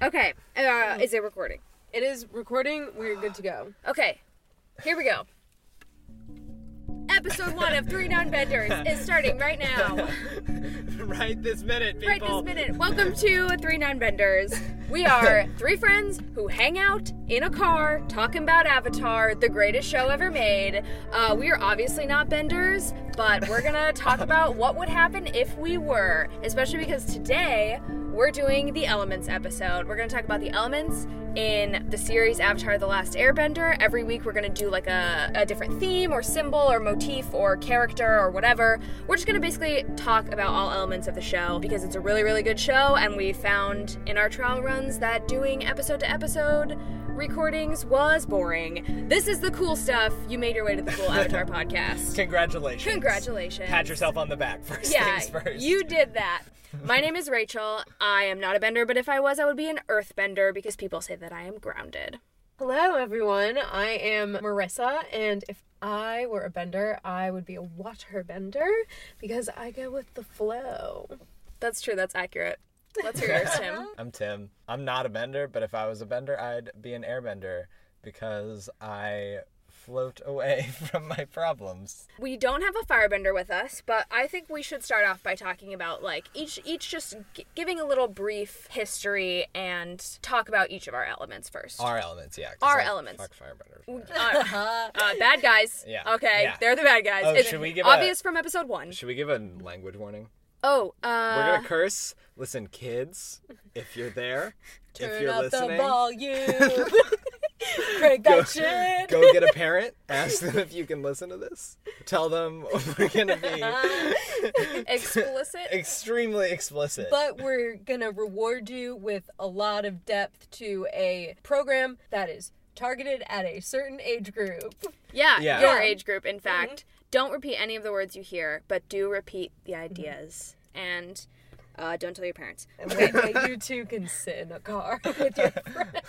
Okay, uh, is it recording? It is recording. We're good to go. Okay, here we go. Episode one of Three Non Benders is starting right now. right this minute, people. Right this minute. Welcome to Three Non Benders. We are three friends who hang out in a car talking about Avatar, the greatest show ever made. Uh, we are obviously not benders, but we're gonna talk about what would happen if we were, especially because today we're doing the Elements episode. We're gonna talk about the elements in the series Avatar The Last Airbender. Every week we're gonna do like a, a different theme or symbol or motif or character or whatever. We're just gonna basically talk about all elements of the show because it's a really, really good show, and we found in our trial runs that doing episode to episode recordings was boring. This is the cool stuff. You made your way to the cool Avatar podcast. Congratulations. Congratulations. Pat yourself on the back first Yeah, things first. you did that. My name is Rachel. I am not a bender, but if I was, I would be an earthbender because people say that I am grounded. Hello, everyone. I am Marissa, and if I were a bender, I would be a water bender because I go with the flow. That's true. That's accurate. Let's hear yours, Tim. I'm Tim. I'm not a bender, but if I was a bender, I'd be an airbender because I float away from my problems. We don't have a firebender with us, but I think we should start off by talking about like each each just g- giving a little brief history and talk about each of our elements first. Our elements, yeah. Our like, elements. Fuck firebenders. Uh, uh, bad guys. Yeah, Okay, yeah. they're the bad guys. Oh, it's should we give a- obvious from episode one. Should we give a language warning? Oh, uh, We're gonna curse. Listen, kids, if you're there, if Turn you're up listening, the volume. Crank go, shit. go get a parent. Ask them if you can listen to this. Tell them we're gonna be explicit. extremely explicit. But we're gonna reward you with a lot of depth to a program that is targeted at a certain age group. Yeah, Yeah. your age group. In mm-hmm. fact, don't repeat any of the words you hear, but do repeat the ideas. And uh, don't tell your parents. And wait that you two can sit in a car with your friend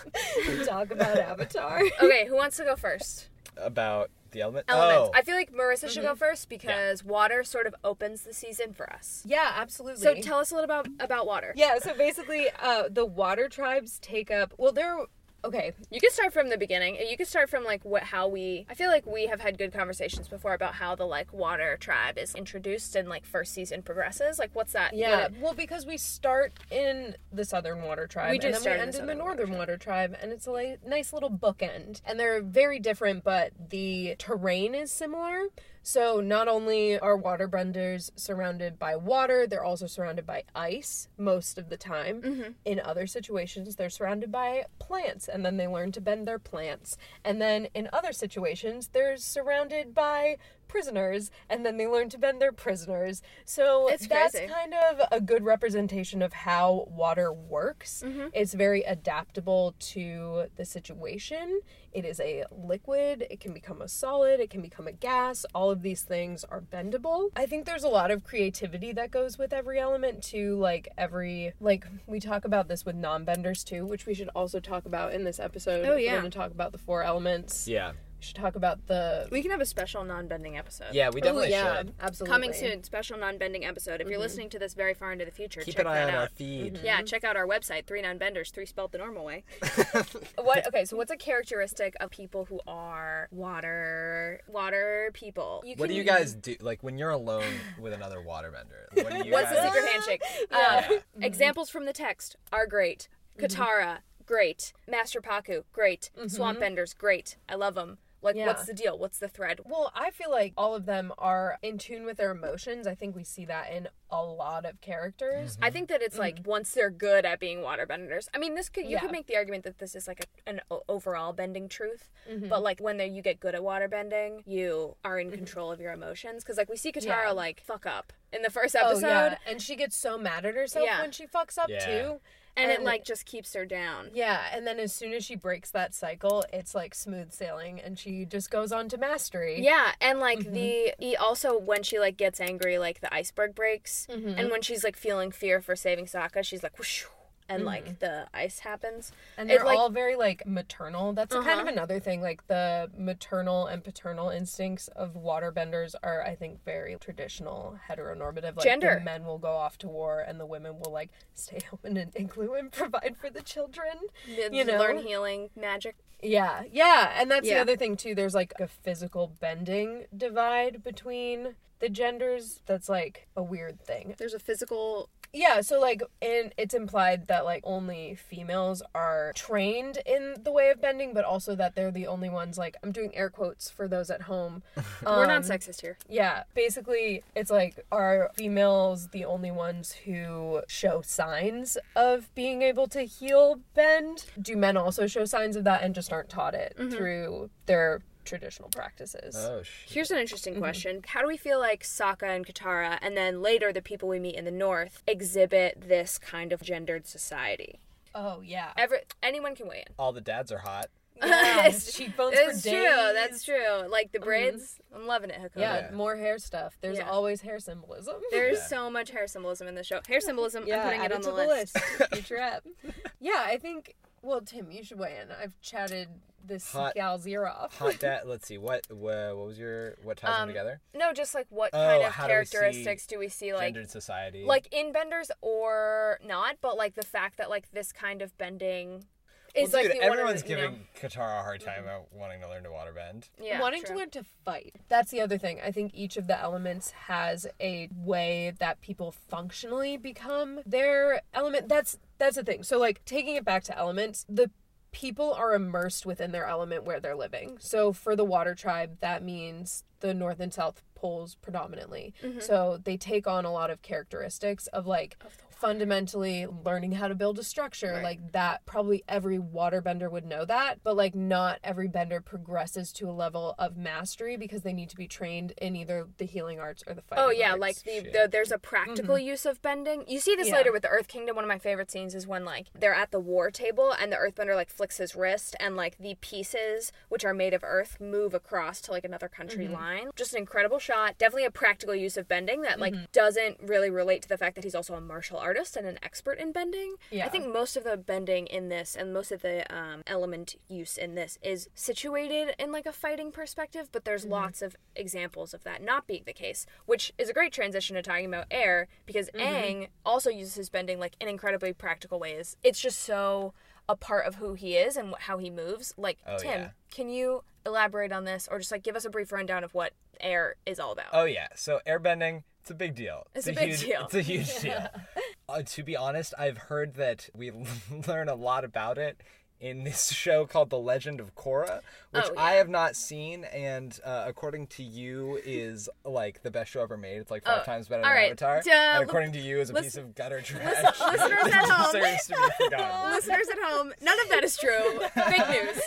and talk about Avatar. Okay, who wants to go first? about the element. Elements. Oh, I feel like Marissa should go first because water sort of opens the season for us. Yeah, absolutely. So tell us a little about about water. Yeah, so basically, uh, the water tribes take up. Well, they're okay. You can start from the beginning. You can start from like what how we. I feel like we have had good conversations before about how the like water tribe is introduced and like first season progresses. Like what's that? Yeah, what it- well, because we start in the southern water tribe, We do and then start we in the in the southern water northern water tribe, and it's a li- nice little bookend. And they're very different, but the terrain is similar. So not only are waterbenders surrounded by water, they're also surrounded by ice most of the time. Mm-hmm. In other situations, they're surrounded by plants, and then they learn to bend their plants. And then in other situations, they're surrounded by prisoners, and then they learn to bend their prisoners. So It's that's crazy. kind of a good representation of how water works. Mm-hmm. It's very adaptable to the situation. It is a liquid, it can become a solid, it can become a gas. All of these things are bendable. I think there's a lot of creativity that goes with every element to like every like we talk about this with non-benders too, which we should also talk about in this episode. Oh, yeah. We're going to talk about the four elements. yeah, We should talk about the We can have a special non-bending episode. yeah, we definitely yeah, should. absolutely. Coming soon, special non-bending episode. If you're mm-hmm. listening to this very far into the future, Keep check an eye that on out. our feed. Mm-hmm. Yeah, check out our website, Three Non-Benders, three spelled the normal way. what? Okay, so what's a characteristic of people who are water water people? You What do you guys do? Like when you're alone with another waterbender, what do you What's the secret handshake? Uh, yeah. Uh, examples from the text are great. Katara, great. Master Pakku, great. Swamp Benders, great. I love them. Like, Yeah. what's the deal? What's the thread? Well, I feel like all of them are in tune with their emotions. I think we see that in a lot of characters. I mm-hmm. think that it's like mm-hmm. once they're good at being waterbenders. I mean, this could you Yeah. could make the argument that this is like a, an overall bending truth, mm-hmm. but like when they, you get good at waterbending, you are in control of your emotions. Because like we see Katara Yeah. like fuck up in the first Oh episode, yeah, and she gets so mad at herself Yeah. when she fucks up Yeah. too. And, it like just keeps her down. Yeah, and then as soon as she breaks that cycle, it's like smooth sailing, and she just goes on to mastery. Yeah, and like mm-hmm. the he also when she like gets angry, like the iceberg breaks, mm-hmm. and when she's like feeling fear for saving Sokka, she's like whoosh, and like the ice happens. And It, they're like- all very like maternal. That's a kind of Uh-huh. another thing. Like the maternal and paternal instincts of waterbenders are, I think, very traditional, heteronormative. Like Gender. the men will go off to war and the women will like stay home in an igloo and provide for the children. You know? learn healing magic. Yeah, yeah, and that's the other thing too. There's like a physical bending divide between the genders. That's like a weird thing. There's a physical Yeah, so like in it's implied that like only females are trained in the way of bending, but also that they're the only ones like I'm doing air quotes for those at home. We're not Um, sexist here. Yeah, basically it's like are females the only ones who show signs of being able to heal bend? Do men also show signs of that and just aren't taught it through their traditional practices? Oh shit. Here's an interesting mm-hmm. question. How do we feel like Sokka and Katara, and then later the people we meet in the North, exhibit this kind of gendered society? oh yeah. Every anyone can weigh in. All the dads are hot. yeah. It's- cheekbones It's for true. days. That's true. Like the mm-hmm. braids, I'm loving it. Hakoda. Yeah, Yeah. more hair stuff. There's Yeah. always hair symbolism. There's Yeah. so much hair symbolism in the show. Hair symbolism. yeah, I'm putting it on to the list. Future app. Yeah, I think. Well, Tim, you should weigh in. I've chatted this Hot- gal's ear off. Hot dad. Let's see. What wha- what was your what ties them Um, together? No, just like what Oh, kind of how do we see characteristics do we see like Gendered society. like in benders or not, but like the fact that like this kind of bending is Well, like dude, the everyone's the, you know- giving Katara a hard time about wanting to learn to waterbend. yeah, wanting true. to learn to fight. That's the other thing. I think each of the elements has a way that people functionally become their element. That's that's the thing. So like taking it back to elements, the people are immersed within their element where they're living. So for the water tribe, that means the north and south poles predominantly. Mm-hmm. So they take on a lot of characteristics of like fundamentally learning how to build a structure Right. like that probably every waterbender would know that but like not every bender progresses to a level of mastery because they need to be trained in either the healing arts or the fighting Oh yeah, arts. like the, the there's a practical mm-hmm. use of bending. You see this Yeah. later with the Earth Kingdom. One of my favorite scenes is when like they're at the war table and the Earthbender like flicks his wrist and like the pieces which are made of earth move across to like another country mm-hmm. line. Just an incredible shot. Definitely a practical use of bending that like mm-hmm. doesn't really relate to the fact that he's also a martial artist and an expert in bending. Yeah. I think most of the bending in this and most of the um, element use in this is situated in like a fighting perspective, but there's lots of examples of that not being the case, which is a great transition to talking about air because Aang also uses his bending like in incredibly practical ways. It's just so a part of who he is and how he moves. Like Oh, Tim, yeah. can you elaborate on this or just like give us a brief rundown of what air is all about? Oh yeah, so airbending, it's a big deal. It's a big huge, deal. It's a huge deal. Uh, to be honest, I've heard that we learn a lot about it in this show called The Legend of Korra, which Oh, I have not seen, and uh, according to you, is like the best show ever made. It's like five Oh, times better than right. Avatar. Duh, and according to you, is a piece of gutter trash. listeners at home. deserves to be forgotten. Listeners at home, none of that is true. Fake news.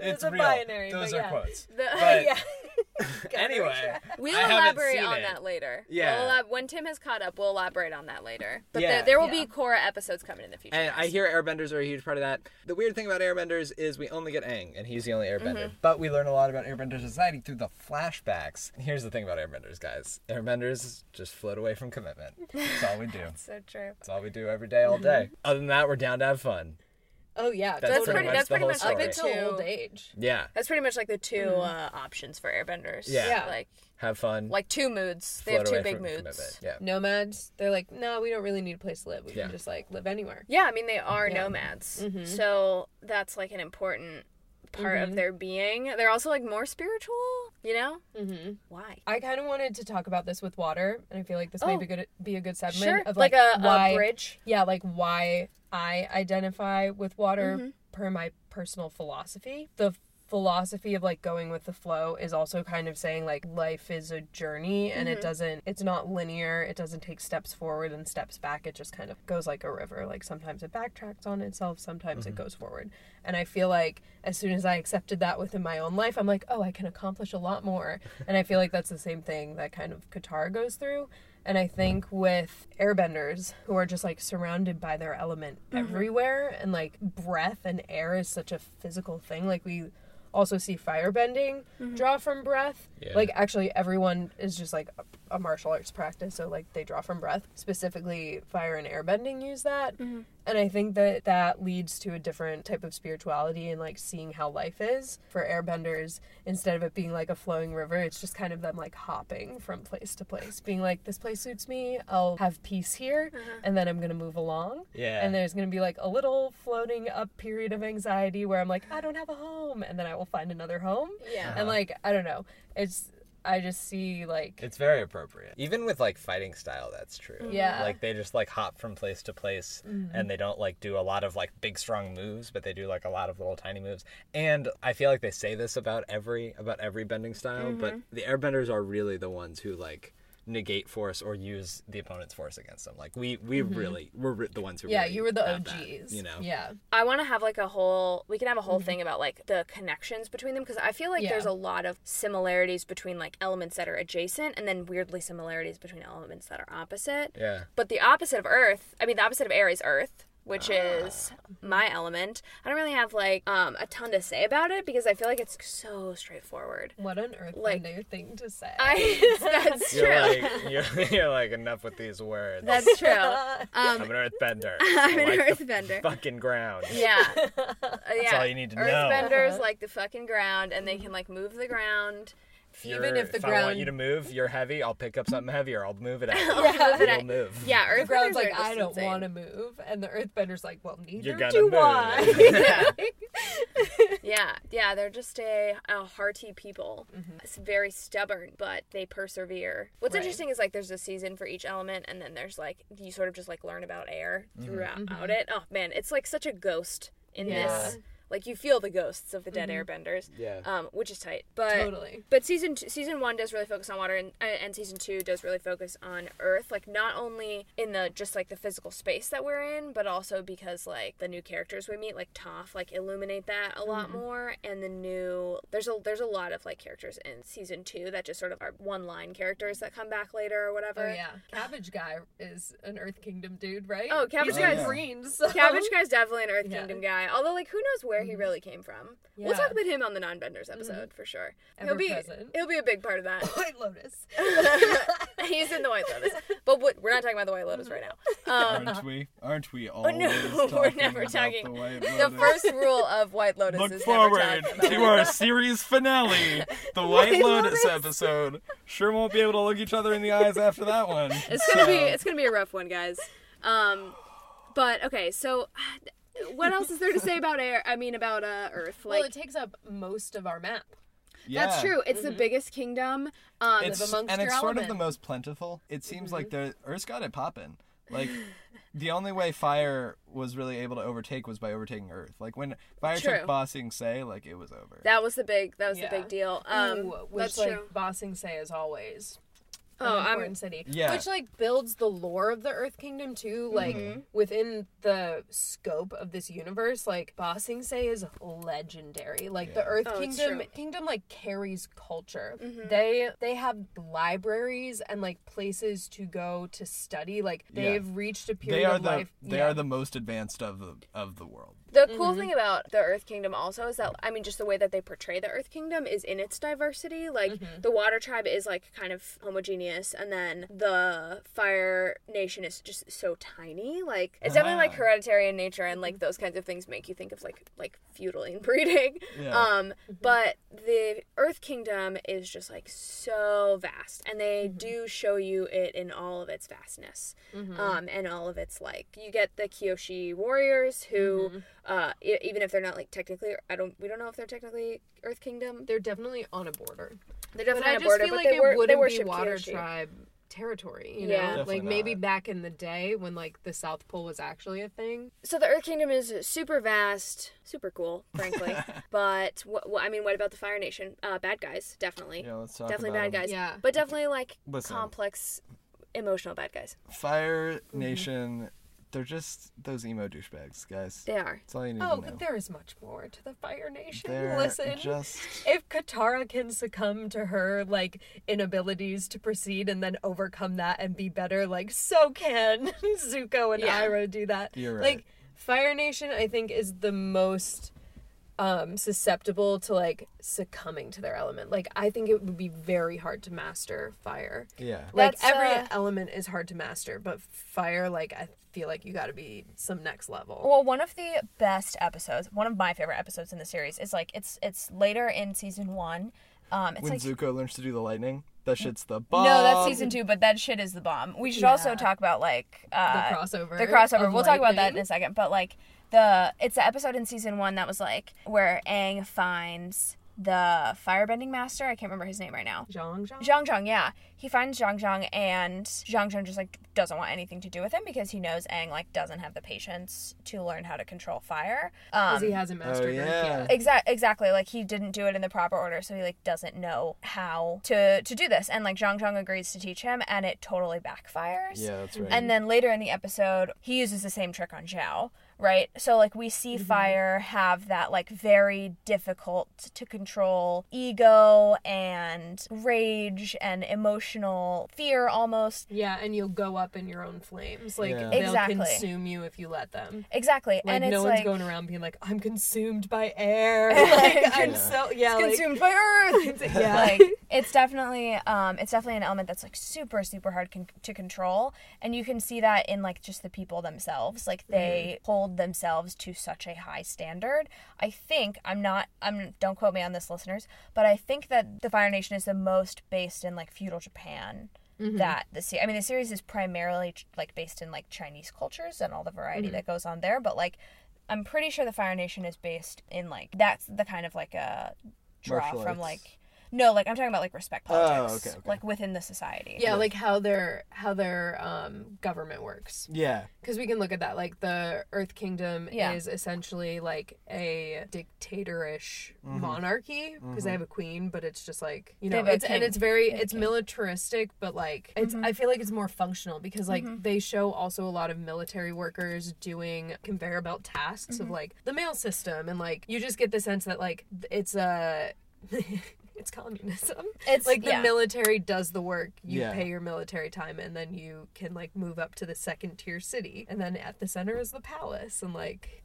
it's a real. binary, Those are yeah. quotes. The- But yeah anyway, We'll I elaborate seen on it. that later. Yeah. We'll elab- when Tim has caught up, we'll elaborate on that later. But Yeah. there, there will Yeah. be Korra episodes coming in the future. And I hear airbenders are a huge part of that. The weird thing about airbenders is we only get Aang, and he's the only airbender. Mm-hmm. But we learn a lot about airbender society through the flashbacks. Here's the thing about airbenders, guys. Airbenders just float away from commitment. That's all we do. so true. That's all we do every day, all day. Other than that, we're down to have fun. Oh yeah That's That's pretty pretty. much That's pretty much like up the until two. old age Yeah. That's pretty much like the 2 uh, options for airbenders. Yeah. Yeah. Like Have fun. like two moods. They have two big from moods. commitment. Yeah. nomads they're like no we don't really need a place to live we Yeah. can just like live anywhere Yeah, I mean they are Yeah. nomads. Mm-hmm. So that's like an important part of their being. They're also like more spiritual, you know? mm-hmm. Why? I kind of wanted to talk about this with water, and I feel like this may Oh. be good be a good segment Sure. of like, like, a, why, a bridge. yeah, like why I identify with water Mm-hmm. per my personal philosophy. The philosophy of like going with the flow is also kind of saying like life is a journey and Mm-hmm. it doesn't it's not linear. It doesn't take steps forward and steps back. It just kind of goes like a river. Like sometimes it backtracks on itself sometimes it goes forward. And i feel like as soon as i accepted that within my own life i'm like oh i can accomplish a lot more. And i feel like that's the same thing that kind of Katara goes through and I think with airbenders who are just like surrounded by their element mm-hmm. everywhere and like breath and air is such a physical thing. Like we also see firebending mm-hmm. draw from breath. Yeah. Like actually everyone is just like a martial arts practice, so like they draw from breath. Specifically, fire and airbending use that, Mm-hmm. and I think that that leads to a different type of spirituality and like seeing how life is. For airbenders, instead of it being like a flowing river, it's just kind of them like hopping from place to place, being like, "This place suits me. I'll have peace here, and then I'm gonna move along." Yeah. And there's gonna be like a little floating up period of anxiety where I'm like, I don't have a home, and then I will find another home. Yeah. And like, I don't know. It's I just see like It's very appropriate. Even with like fighting style, that's true. Mm-hmm. Yeah. Like they just like hop from place to place mm-hmm. and they don't like do a lot of like big strong moves, but they do like a lot of little tiny moves. And I feel like they say this about every about every bending style, but mm-hmm. the airbenders are really the ones who like negate force or use the opponent's force against them. Like we we mm-hmm. really we're re- the ones who yeah, really you were the have that, OGs. you know. Yeah. I want to have like a whole. We can have a whole mm-hmm. thing about like the connections between them because I feel like Yeah. there's a lot of similarities between like elements that are adjacent and then weirdly similarities between elements that are opposite. Yeah. But the opposite of Earth, I mean, the opposite of air is Earth, which Ah. is my element. I don't really have like um, a ton to say about it because I feel like it's so straightforward. What on earth Like- a new thing to say. I that's true. You're like you're, you're like enough with these words. That's true. I'm an earthbender. I'm an like the earthbender. Fucking ground. Yeah. Uh, yeah. all you need to know. Earthbenders like the fucking ground and they can like move the ground. If Even you're- if the I want you to move, you're heavy. I'll pick up something heavier. I'll move it out. move it You'll out. move. Yeah, the Earthbenders ground's like, I don't want to move, and the earthbender's like, well, neither gonna do move. I. Yeah, yeah, they're just a, a hearty people. Mm-hmm. It's very stubborn, but they persevere. What's Right. interesting is like there's a season for each element, and then there's like you sort of just like learn about air throughout out it. Oh man, it's like such a ghost in Mm-hmm. Yeah. this. Like you feel the ghosts of the dead airbenders, Yeah. um, which is tight. But Totally. But season two, season one does really focus on water, and uh, and season two does really focus on Earth. Like not only in the just like the physical space that we're in, but also because like the new characters we meet, like Toph, like illuminate that a lot Mm-hmm. more. And the new there's a there's a lot of like characters in season two that just sort of are one line characters that come back later or whatever. Oh yeah, Cabbage Guy is an Earth Kingdom dude, right? Oh, Cabbage He's Guy's- like green. So. Cabbage Guy's definitely an Earth Yeah. Kingdom guy. Although, like, who knows where he really came from? We'll talk about him on the non-benders episode for sure. he'll be Ever-present. he'll be a big part of that. White Lotus. He's in the White Lotus, but what, we're not talking about the White Lotus right now. Um, Aren't we? Aren't we always no, we're never about talking- The, White the first rule of White Lotus Look is forward never about to our series finale, the White Lotus episode. Sure won't be able to look each other in the eyes after that one. It's gonna be it's gonna be a rough one, guys. Um, but okay, so what else is there to say about air? I mean, about uh, Earth? Like well, it takes up most of our map. Yeah. that's true. It's the biggest kingdom. Um, It's, amongst and it's sort of the most plentiful. It seems like the Earth's got it popping. Like the only way fire was really able to overtake was by overtaking Earth. Like when fire True. took Ba Sing Se, like it was over. that was the big that was Yeah. the big deal. Um, Ooh, which that's like true. Ba Sing Se is always. Oh, an I'm- city. Yeah. Which like builds the lore of the Earth Kingdom too. Like Mm-hmm. within the scope of this universe, like Ba Sing Se is legendary. Like the Earth Oh, Kingdom. Kingdom like carries culture. Mm-hmm. They they have libraries and like places to go to study. Like they've reached a period they are of the life. they yeah. are the most advanced of the of the world. The cool mm-hmm. thing about the Earth Kingdom also is that I mean just the way that they portray the Earth Kingdom is in its diversity. Like mm-hmm. the Water Tribe is like kind of homogeneous and then the Fire Nation is just so tiny. Like it's definitely like Ah. hereditary in nature and like mm-hmm. those kinds of things make you think of like like feudal inbreeding. Yeah. Um but the Earth Kingdom is just like so vast and they do show you it in all of its vastness. Um and all of its like you get the Kyoshi warriors who uh e- even if they're not like technically I don't we don't know if they're technically Earth Kingdom. They're definitely on a border. They're definitely I on a just border, feel but like they it were they wouldn't be worship Water Kyoshi. Tribe territory. You Yeah. know, Definitely like maybe not. back in the day when like the South Pole was actually a thing. So the Earth Kingdom is super vast, super cool, frankly. but wh- wh- I mean, what about the Fire Nation? Uh, bad guys, definitely. Yeah, let's talk definitely about bad 'em. guys. Yeah. But definitely like Listen. complex, emotional bad guys. Fire Nation, they're just those emo douchebags, guys. They are. That's all you need Oh, to know. but there is much more to the Fire Nation. They're Listen, just if Katara can succumb to her like inabilities to proceed and then overcome that and be better, like so can Zuko and Yeah. Iroh do that. You're right. Like Fire Nation, I think is the most um susceptible to like succumbing to their element. Like I think it would be very hard to master fire. Yeah. Like That's, every uh, element is hard to master, but fire like I feel like you got to be some next level. Well, one of the best episodes, one of my favorite episodes in the series, is like it's it's later in season one. Um, it's When like Zuko learns to do the lightning, that shit's the bomb. no, that's season two, but that shit is the bomb. We should also talk about like uh, the crossover. the crossover. We'll talk about that in a second. But like the it's the episode in season one that was like where Aang finds the firebending master. I can't remember his name right now. Jeong Jeong. Jeong Jeong, yeah. He finds Jeong Jeong and Jeong Jeong just like doesn't want anything to do with him because he knows Aang like doesn't have the patience to learn how to control fire. Um, Because he hasn't mastered yeah. Earth yet. Exact, exactly. Like he didn't do it in the proper order, so he like doesn't know how to to do this. And like Jeong Jeong agrees to teach him, and it totally backfires. Yeah, that's right. And then later in the episode, he uses the same trick on Zhao, right? So like we see fire have that like very difficult to control ego and rage and emotional fear almost. Yeah, and you'll go up in your own flames. Like Yeah. they'll Exactly. consume you if you let them. Exactly. Like and it's no one's like going around being like, I'm consumed by air. like I'm Yeah. so yeah, like, consumed by earth. yeah. like it's definitely um it's definitely an element that's like super super hard con- to control and you can see that in like just the people themselves like they hold themselves to such a high standard. I think i'm not i'm don't quote me on this listeners but i think that the fire nation is the most based in like feudal japan mm-hmm. that the se- i mean the series is primarily like based in like chinese cultures and all the variety mm-hmm. that goes on there but like i'm pretty sure the fire nation is based in like that's the kind of like a draw Martial from arts. like no, like I'm talking about like respect Oh, politics, okay, okay. like within the society. yeah, like how their how their um government works. yeah. Because we can look at that. Like the Earth Kingdom Yeah. is essentially like a dictatorish Mm-hmm. monarchy because they have a queen, but it's just like you know, it's and it's very it's king. militaristic, but like it's Mm-hmm. I feel like it's more functional because like they show also a lot of military workers doing conveyor belt tasks Mm-hmm. of like the mail system, and like you just get the sense that like it's a. It's communism. It's- like the yeah. military does the work. You Yeah. pay your military time, and then you can like move up to the second tier city, and then at the center is the palace, and like,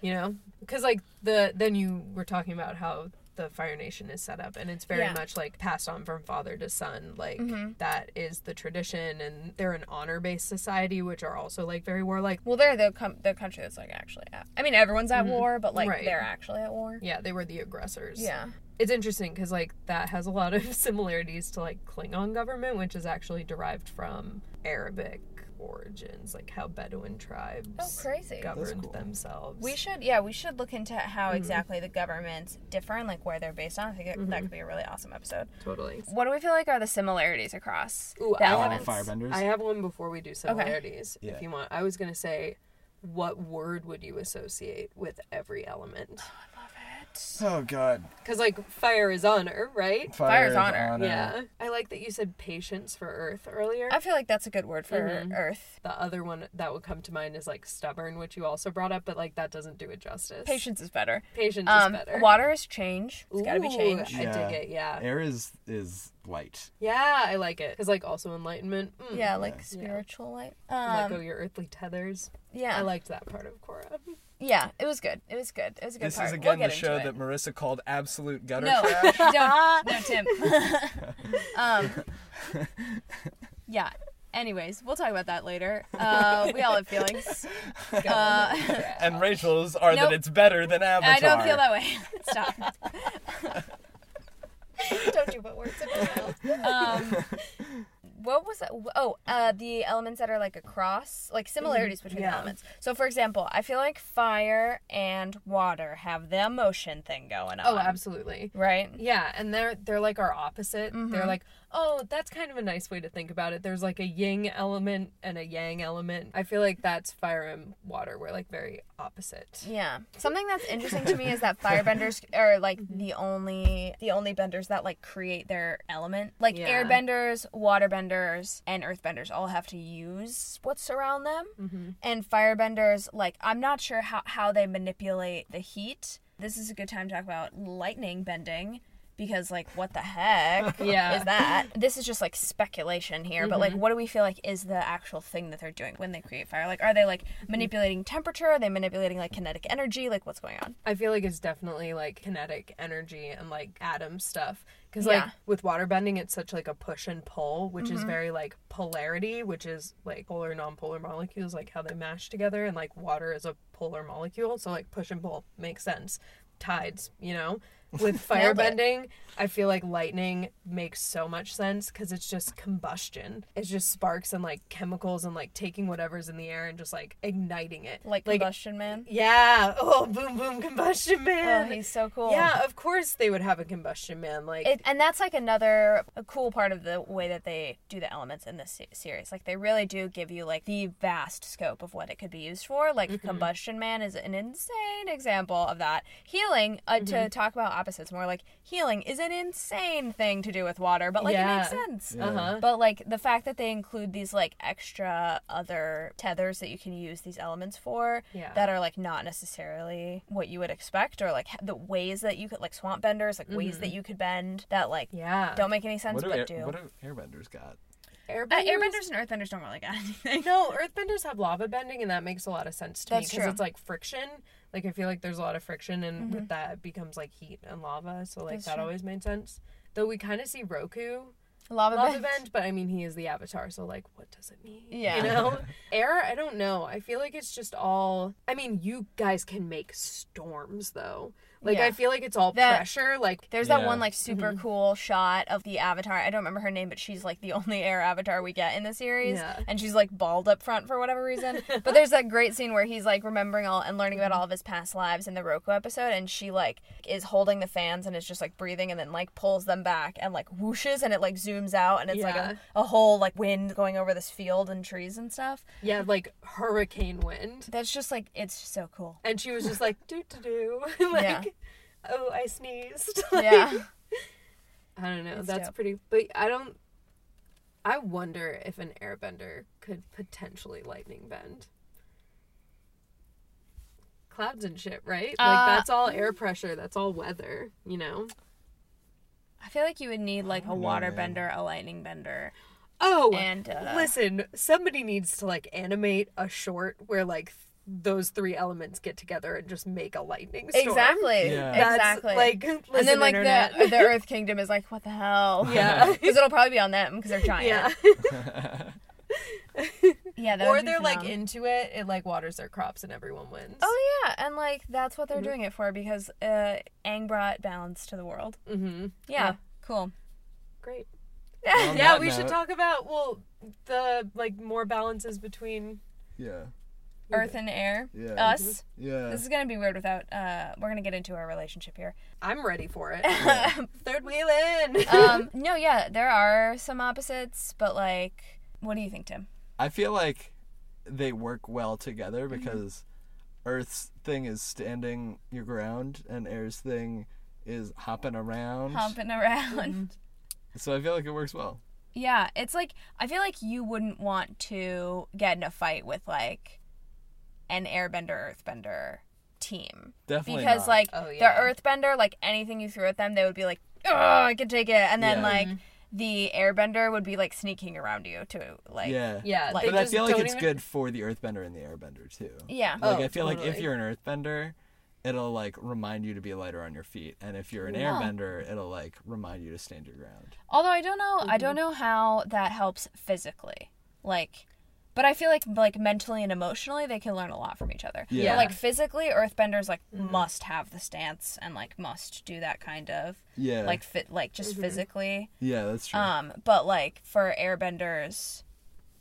you know, because like the then you were talking about how the Fire Nation is set up, and it's very Yeah. much like passed on from father to son. Like that is the tradition, and they're an honor based society, which are also like very warlike. well, they're the com- the country that's like actually at. I mean, everyone's at war, but like Mm-hmm. Right. they're actually at war. Yeah, they were the aggressors. Yeah. It's interesting because like that has a lot of similarities to like Klingon government, which is actually derived from Arabic origins, like how Bedouin tribes Oh, crazy. governed cool. themselves. We should, yeah, we should look into how Mm-hmm. exactly the governments differ and like where they're based on. I think it, that could be a really awesome episode. totally. What do we feel like are the similarities across Ooh, the I have, elements? firebenders. I have one before we do similarities. Yeah. If you want, I was gonna say, what word would you associate with every element? Oh God. Because like fire is honor, right? Fire's is honor. Yeah. I like that you said patience for Earth earlier. I feel like that's a good word for Mhm. Earth. The other one that would come to mind is like stubborn, which you also brought up, but like that doesn't do it justice. Patience is better. Patience Um, is better. water is change. It's got to be Ooh, change. I dig it. Yeah. Air is is light. Yeah, I like it because like also enlightenment. Mm. Yeah, like spiritual light. Let Um, go your earthly tethers. yeah, I liked that part of Korra. Yeah. It was good. It was good. It was a good This part. is We'll again the show that. Marissa called absolute gutter No, trash. don't. No, Tim. um, yeah. Anyways, we'll talk about that later. Uh, we all have feelings. Uh, and Rachel's are Nope. that it's better than Avatar. I don't feel that way. Stop. don't you put words in my mouth. Um, what was that? Oh, uh, the elements that are like across, like similarities between Yeah. elements. So, for example, I feel like fire and water have the emotion thing going on. Oh, absolutely. Right? Yeah, and they're they're like our opposite. Mm-hmm. They're like, oh, that's kind of a nice way to think about it. There's like a yin element and a yang element. I feel like that's fire and water. We're like very opposite. Yeah. Something that's interesting to me is that firebenders are like the only the only benders that like create their element. Like Yeah. airbenders, waterbenders, and earthbenders all have to use what's around them. Mm-hmm. And firebenders, like I'm not sure how, how they manipulate the heat. This is a good time to talk about lightning bending because like what the heck Yeah. is that? This is just like speculation here, but like Mm-hmm. what do we feel like is the actual thing that they're doing when they create fire? Like are they like manipulating temperature? Are they manipulating like kinetic energy? Like what's going on? I feel like it's definitely like kinetic energy and like atom stuff. Because like Yeah. with water bending, it's such like a push and pull, which is very like polarity, which is like polar non-polar molecules, like how they mash together, and like water is a polar molecule, so like push and pull makes sense. Tides, you know. With fire Nailed it. bending, I feel like lightning makes so much sense because it's just combustion. It's just sparks and like chemicals and like taking whatever's in the air and just like igniting it. Like combustion man? Yeah. Oh, boom, boom, combustion man. Oh, he's so cool. Yeah, of course they would have a combustion man. Like, It, and that's like another a cool part of the way that they do the elements in this series. Like they really do give you like the vast scope of what it could be used for. Like Mm-hmm. combustion man is an insane example of that. Healing uh, Mm-hmm. to talk about opposites more like healing is an insane thing to do with water, but like it makes Yeah. sense. uh huh. But like the fact that they include these like extra other tethers that you can use these elements for Yeah. that are like not necessarily what you would expect or like the ways that you could like swamp benders like ways that you could bend that like Mm-hmm. Yeah. don't make any sense What do, but air, do. what do airbenders got? airbenders? uh, airbenders and earthbenders don't really got anything. No, earthbenders have lava bending, and that makes a lot of sense to me because it's like friction. Like I feel like there's a lot of friction, and with that it becomes like heat and lava. So like Mm-hmm. That's that true. always made sense. Though we kind of see Roku Lava, lava bend. bend, but I mean he is the avatar, so like what does it mean? Yeah. You know, air. I don't know. I feel like it's just all. I mean, you guys can make storms though. Like Yeah. I feel like it's all That- pressure. Like There's that Yeah. one like super Mm-hmm. cool shot of the avatar. I don't remember her name, but she's like the only air avatar we get in the series. Yeah. And she's like bald up front for whatever reason. but there's that great scene where he's like remembering all and learning about all of his past lives in the Roku episode and she like is holding the fans and is just like breathing and then like pulls them back and like whooshes and it like zooms out and it's like a, a whole like wind going over this field and trees and stuff. yeah, like hurricane wind. That's just like it's so cool. And she was just like do do do, like Yeah. Oh I sneezed. Yeah. I don't know. It's That's dope. pretty. But I don't. I wonder if an airbender could potentially lightning bend. Clouds and shit, right? Like Uh, that's all air pressure. That's all weather. You know. I feel like you would need like a don't know, water man. bender, a lightning bender. Oh, And, uh, listen. Somebody needs to like animate a short where like th- those three elements get together and just make a lightning storm. Exactly. Yeah. That's, Exactly. Like, and then like internet. the the Earth Kingdom is like, what the hell? Yeah. Because it'll probably be on them because they're giant. yeah. Yeah. That or they're like into it. It like waters their crops and everyone wins. Oh yeah, and like that's what they're Mm-hmm. doing it for because uh, Aang brought balance to the world. Mm-hmm. Yeah. Yeah. Cool. Great. On yeah, that we should talk about well the like more balances between Yeah. Earth and air. Yeah. Us. Yeah. This is gonna be weird without. Uh, we're gonna get into our relationship here. I'm ready for it. Third wheel in. um, no, yeah, there are some opposites, but like, what do you think, Tim? I feel like they work well together Mm-hmm. because Earth's thing is standing your ground and Air's thing is hopping around. Humping around. So I feel like it works well. Yeah, it's like I feel like you wouldn't want to get in a fight with like an airbender earthbender team. Definitely because not. like Oh, the earthbender, like anything you threw at them, they would be like, "Oh, I can take it," and then Yeah. like the airbender would be like sneaking around you to like yeah. yeah, like- But I feel like it's even- good for the Earthbender and the Airbender too. yeah. Like Oh, I feel like if you're an Earthbender, it'll like remind you to be lighter on your feet, and if you're an Yeah. Airbender, it'll like remind you to stand your ground. Although I don't know, I Mm-hmm. don't know how that helps physically, like. But I feel like like mentally and emotionally they can learn a lot from each other. Yeah. But like physically, Earthbenders like Mm-hmm. must have the stance and like must do that kind of Yeah. like fit like just Mm-hmm. physically. yeah, that's true. Um, but like for airbenders,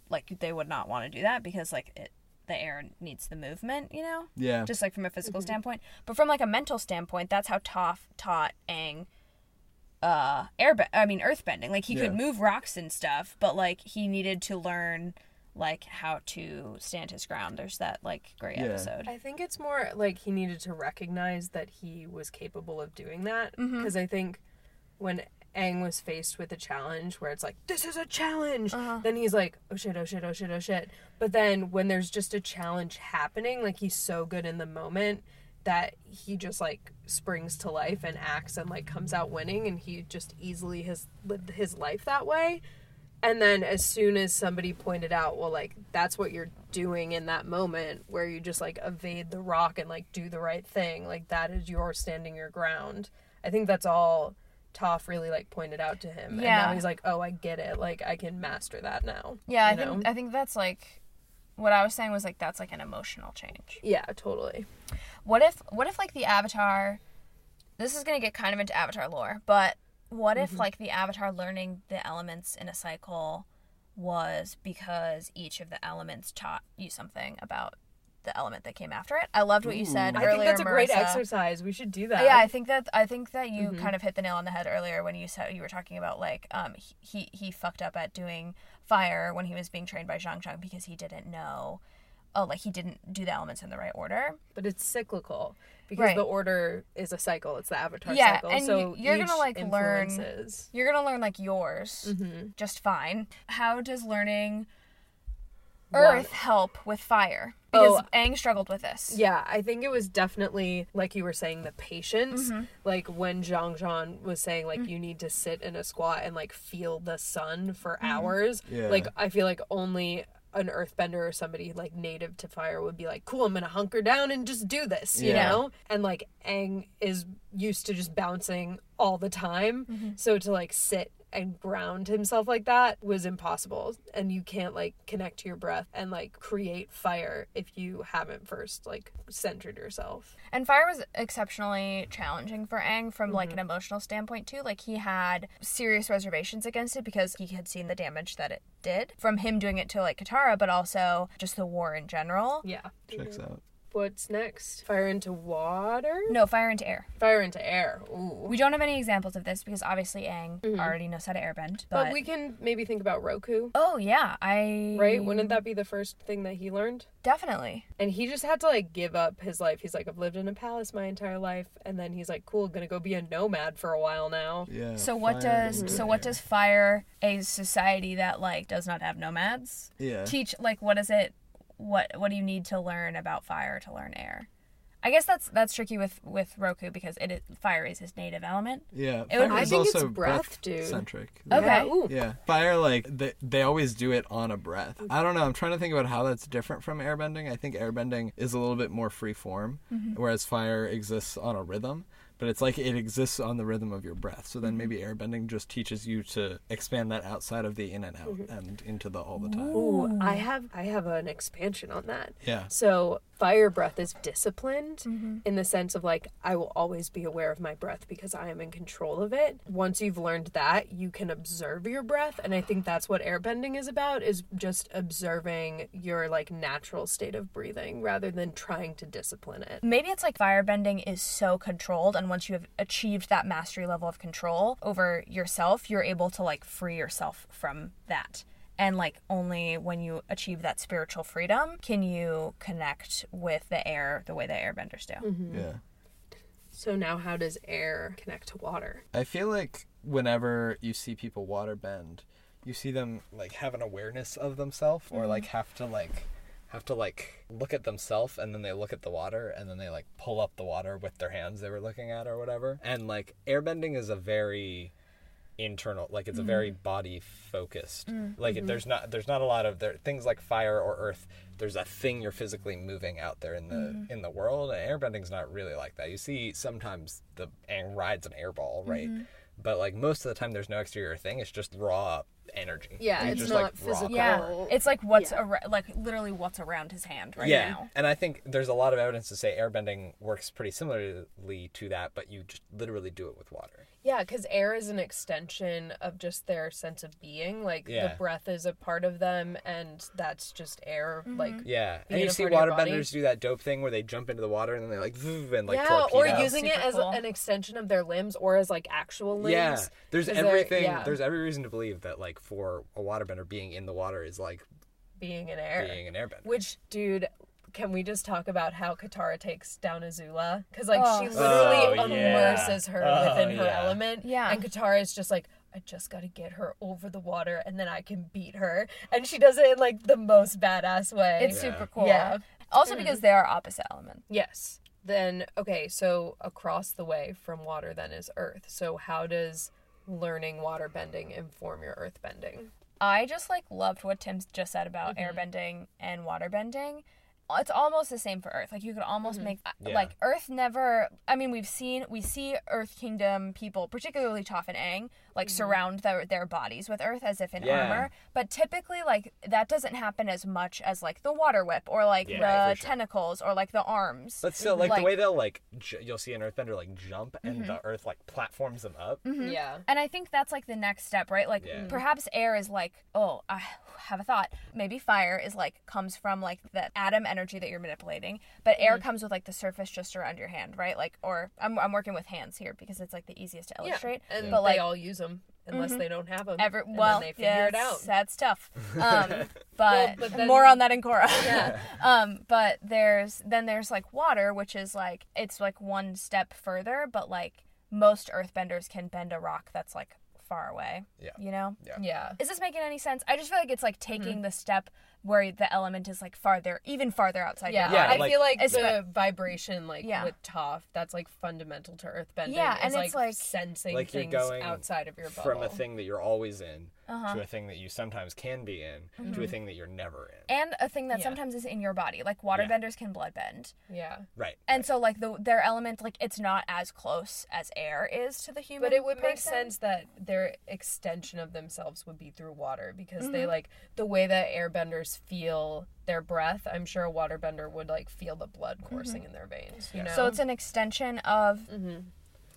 like they would not want to do that because like it, the air needs the movement, you know, yeah. just like from a physical Mm-hmm. standpoint. But from like a mental standpoint, that's how Toph taught Aang uh air I mean earthbending. Like he could move rocks and stuff, but like he needed to learn like how to stand his ground. There's that like great Yeah. episode. I think it's more like he needed to recognize that he was capable of doing that. Mm-hmm. Because I think when Aang was faced with a challenge where it's like, this is a challenge, Uh-huh. then he's like, oh shit, oh shit, oh shit, oh shit. But then when there's just a challenge happening, like he's so good in the moment that he just like springs to life and acts and like comes out winning and he just easily has lived his life that way. And then as soon as somebody pointed out, well, like that's what you're doing in that moment where you just like evade the rock and like do the right thing, like that is your standing your ground. I think that's all Toph really like pointed out to him. yeah. And now he's like, oh, I get it. Like I can master that now. Yeah, I you think? I think that's like what I was saying was like that's like an emotional change. Yeah, totally. What if what if like the avatar this is going to get kind of into avatar lore, but what if like the avatar learning the elements in a cycle was because each of the elements taught you something about the element that came after it? I loved what you said I earlier. think that's a great exercise. We should do that. Yeah, I think that I think that you Mm-hmm. kind of hit the nail on the head earlier when you said you were talking about like um he he fucked up at doing fire when he was being trained by Jeong Jeong because he didn't know oh like he didn't do the elements in the right order. but it's cyclical because Right. the order is a cycle. It's the avatar Yeah, cycle. and so you're gonna, each like, learn- You're gonna learn like yours Mm-hmm. just fine. How does learning Water. Earth help with fire? Because Oh. Aang struggled with this. Yeah, I think it was definitely like you were saying the patience. Mm-hmm. Like when Jeong Jeong was saying Mm. like you need to sit in a squat and like feel the sun for Mm-hmm. hours. Yeah. Like I feel like only an earthbender or somebody like native to fire would be like, "Cool, I'm going to hunker down and just do this," you Yeah. know? And like Aang is used to just bouncing all the time. Mm-hmm. So to like sit and ground himself like that was impossible and you can't like connect to your breath and like create fire if you haven't first like centered yourself And fire was exceptionally challenging for Aang from like Mm-hmm. an emotional standpoint too. Like he had serious reservations against it because he had seen the damage that it did from him doing it to like Katara, but also just the war in general. yeah Checks out. What's next fire into water No, fire into air. fire into air Ooh. We don't have any examples of this because obviously Aang mm-hmm. already knows how to airbend. But, but we can maybe think about roku oh yeah, I right wouldn't that be the first thing that he learned definitely. and he just had to like give up his life he's like i've lived in a palace my entire life and then he's like cool gonna go be a nomad for a while now Yeah. So what does into so what does fire a society that like does not have nomads Yeah. teach like what is it what what do you need to learn about fire to learn air? I guess that's that's tricky with with Roku because it is, fire is his native element. Yeah. It would- fire I is think it's also breath, dude. Centric. Okay. yeah. Yeah, fire like they, they always do it on a breath. I don't know. I'm trying to think about how that's different from airbending. I think airbending is a little bit more free form, mm-hmm. whereas fire exists on a rhythm. But it's like it exists on the rhythm of your breath. So then mm-hmm. maybe airbending just teaches you to expand that outside of the in and out mm-hmm. and into the all the time. Ooh, I have I have an expansion on that. Yeah. So fire breath is disciplined Mm-hmm. in the sense of like I will always be aware of my breath because I am in control of it. Once you've learned that, you can observe your breath and I think that's what airbending is about is just observing your like natural state of breathing rather than trying to discipline it. Maybe it's like firebending is so controlled, and once you have achieved that mastery level of control over yourself, you're able to like free yourself from that. And like only when you achieve that spiritual freedom can you connect with the air the way that airbenders do. Mm-hmm. Yeah. So now how does air connect to water? I feel like whenever you see people water bend, you see them like have an awareness of themselves or mm-hmm. like have to like have to like look at themselves and then they look at the water and then they like pull up the water with their hands they were looking at or whatever. And like airbending is a very internal like it's a mm. very body focused mm. like it, there's not there's not a lot of there things like fire or earth there's a thing you're physically moving out there in the mm-hmm. in the world and airbending's not really like that. You see sometimes the and rides an airball right? Mm-hmm. But like most of the time there's no exterior thing it's just raw energy. Yeah, You it's just, not like, raw physical. Yeah, it's like what's yeah. ar- like literally what's around his hand right yeah now. and i think there's a lot of evidence to say airbending works pretty similarly to that but you just literally do it with water Yeah, because air is an extension of just their sense of being. Like Yeah. the breath is a part of them, and that's just air. Mm-hmm. Like Yeah, and you a see part of waterbenders do that dope thing where they jump into the water and then they like "Vroom," and like yeah, torpedo. or using it as cool. an extension of their limbs, or as like actual limbs. Yeah, there's everything. yeah. There's every reason to believe that like for a waterbender being in the water is like being in air. being an airbender. Which, dude, can we just talk about how Katara takes down Azula? Because like Oh. she literally Oh, yeah. immerses her Oh, within her yeah. element. Yeah. and Katara is just like. I just gotta get her over the water and then I can beat her. And she does it in like the most badass way. It's Yeah. super cool. Yeah. Also because they are opposite elements. yes. Then, okay, so across the way from water then is earth. So, how does learning water bending inform your earth bending? I just like loved what Tim just said about Mm-hmm. airbending and waterbending. It's almost the same for Earth. Like you could almost Mm-hmm. make Yeah. like Earth never. I mean, we've seen we see Earth Kingdom people, particularly Toph and Aang, like Mm-hmm. surround their their bodies with Earth as if in Yeah. armor. But typically, like that doesn't happen as much as like the water whip or like Yeah, the sure. tentacles or like the arms. But still, like, Like- the way they'll like, j- you'll see an earthbender like jump, and Mm-hmm. the earth like platforms them up. Yeah. And I think that's like the next step, right? Like Yeah. perhaps air is like, oh, I have a thought. Maybe fire is like comes from like the atom energy that you're manipulating, but air comes with like the surface just around your hand, right? Like, or I'm I'm working with hands here because it's like the easiest to illustrate. Yeah. And But they like all use them unless they don't have them. every and well, then they figure yeah, it out. That's tough. Um, but, but then- more on that in Korra. Yeah. um, but there's then there's like water, which is like it's like one step further, but like most earthbenders can bend a rock that's like far away. Yeah. You know? Yeah. Yeah. Is this making any sense? I just feel like it's like Mm-hmm. taking the step where the element is like farther, even farther outside. Yeah, Yeah, body. I feel like It's- the vibration, like Yeah. with Toph, that's like fundamental to earthbending. Yeah, and like, it's like- sensing Like you're things going outside of your bubble. From a thing that you're always in Uh-huh. to a thing that you sometimes can be in Mm-hmm. to a thing that you're never in. and a thing that Yeah. sometimes is in your body. Like waterbenders can blood bend. Yeah, Right. And so like the their element like it's not as close as air is to the human. but it would make sense that their extension of themselves would be through water because Mm-hmm. they like the way that airbenders feel their breath. I'm sure a waterbender would like feel the blood coursing in their veins. You know, Mm-hmm. So it's an extension of Mm-hmm.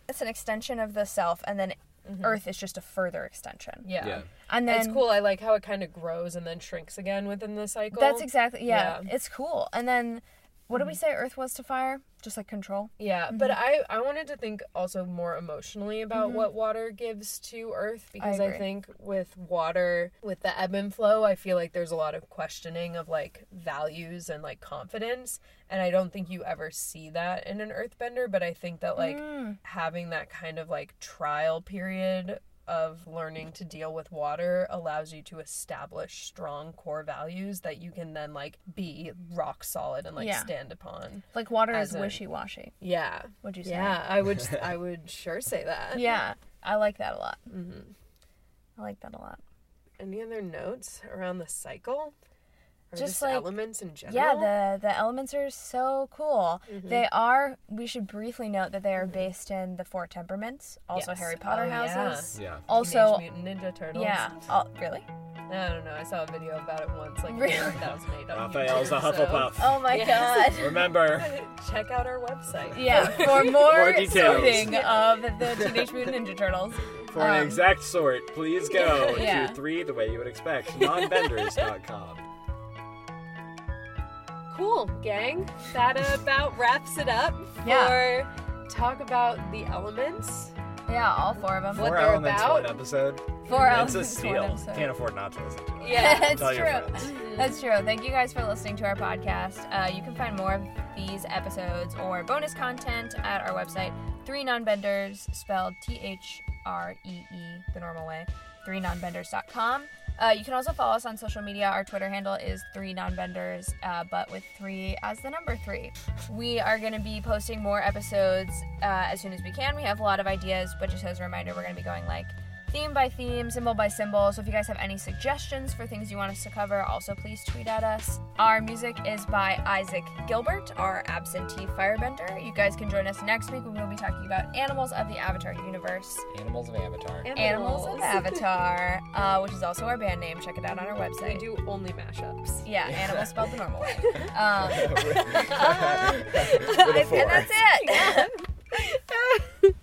it's an extension of the self, and then Earth is just a further extension. yeah. Yeah. And then it's cool. I like how it kind of grows and then shrinks again within the cycle. That's exactly yeah, Yeah. It's cool. And then what did we mm-hmm. say Earth was to fire? Just like control. Yeah, mm-hmm. but I I wanted to think also more emotionally about mm-hmm. what water gives to Earth because I, agree. think with water with the ebb and flow, I feel like there's a lot of questioning of like values and like confidence, and I don't think you ever see that in an Earthbender. But I think that like mm. having that kind of like trial period of learning to deal with water allows you to establish strong core values that you can then like be rock solid and like Yeah. stand upon. Like water is a- wishy washy. Yeah. Would you say? Yeah, I would. I would sure say that. Yeah, I like that a lot. Mm-hmm. I like that a lot. Any other notes around the cycle? Or Just just, like- elements in general. Yeah, the the elements are so cool. Mm-hmm. They are. We should briefly note that they are based in the four temperaments, also Yes. Harry Potter Oh, houses. Yeah. Also, Teenage Mutant Ninja Turtles. yeah. Oh, really? I don't know. I saw a video about it once, like Really? 2008. on Raphael's a YouTube, so- Hufflepuff. Oh my Yes. god. Remember, Check out our website. Yeah, for more, More details. of the Teenage Mutant Ninja Turtles. for an Um, exact sort, please go Yeah. to three the way you would expect, nonbenders.com. Cool, gang. That about wraps it up Yeah. for talk about the elements. Yeah, all four of them. What Four they're elements, about. one episode. Four It's a elements, one steal. episode. Can't afford not to listen to it. Yeah. That's true. That's true. Thank you guys for listening to our podcast. Uh, you can find more of these episodes or bonus content at our website, Three Nonbenders, spelled T H R E E, the normal way, three nonbenders.com. Uh, you can also follow us on social media. Our Twitter handle is three nonbenders, uh, but with three as the number three. We are going to be posting more episodes uh, as soon as we can. We have a lot of ideas, but just as a reminder, we're going to be going like theme by theme, symbol by symbol. So if you guys have any suggestions for things you want us to cover, also please tweet at us. Our music is by Isaac Gilbert, our absentee firebender. You guys can join us next week when we'll be talking about animals of the Avatar universe. Animals of Avatar. Animals of Avatar, uh, which is also our band name. Check it out on our website. We do only mashups. Yeah, animals spelled the normal way. Um, With a four. and that's it.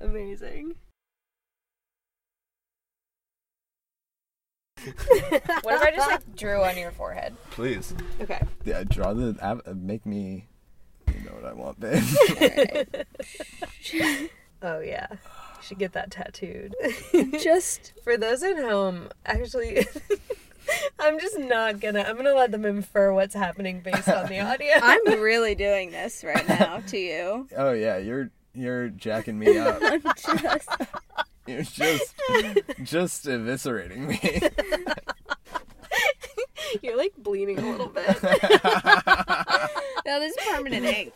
Amazing. What if I just like drew on your forehead? Please. Okay. Yeah, draw the. av- uh, Make me. You know what I want, babe. Oh yeah. You should get that tattooed. Just For those at home, actually I'm just not gonna I'm gonna let them infer what's happening based on the audio. I'm really doing this right now to you. oh yeah, you're you're jacking me up. I'm Just You're just just eviscerating me. You're like bleeding a little bit. no, this is permanent ink.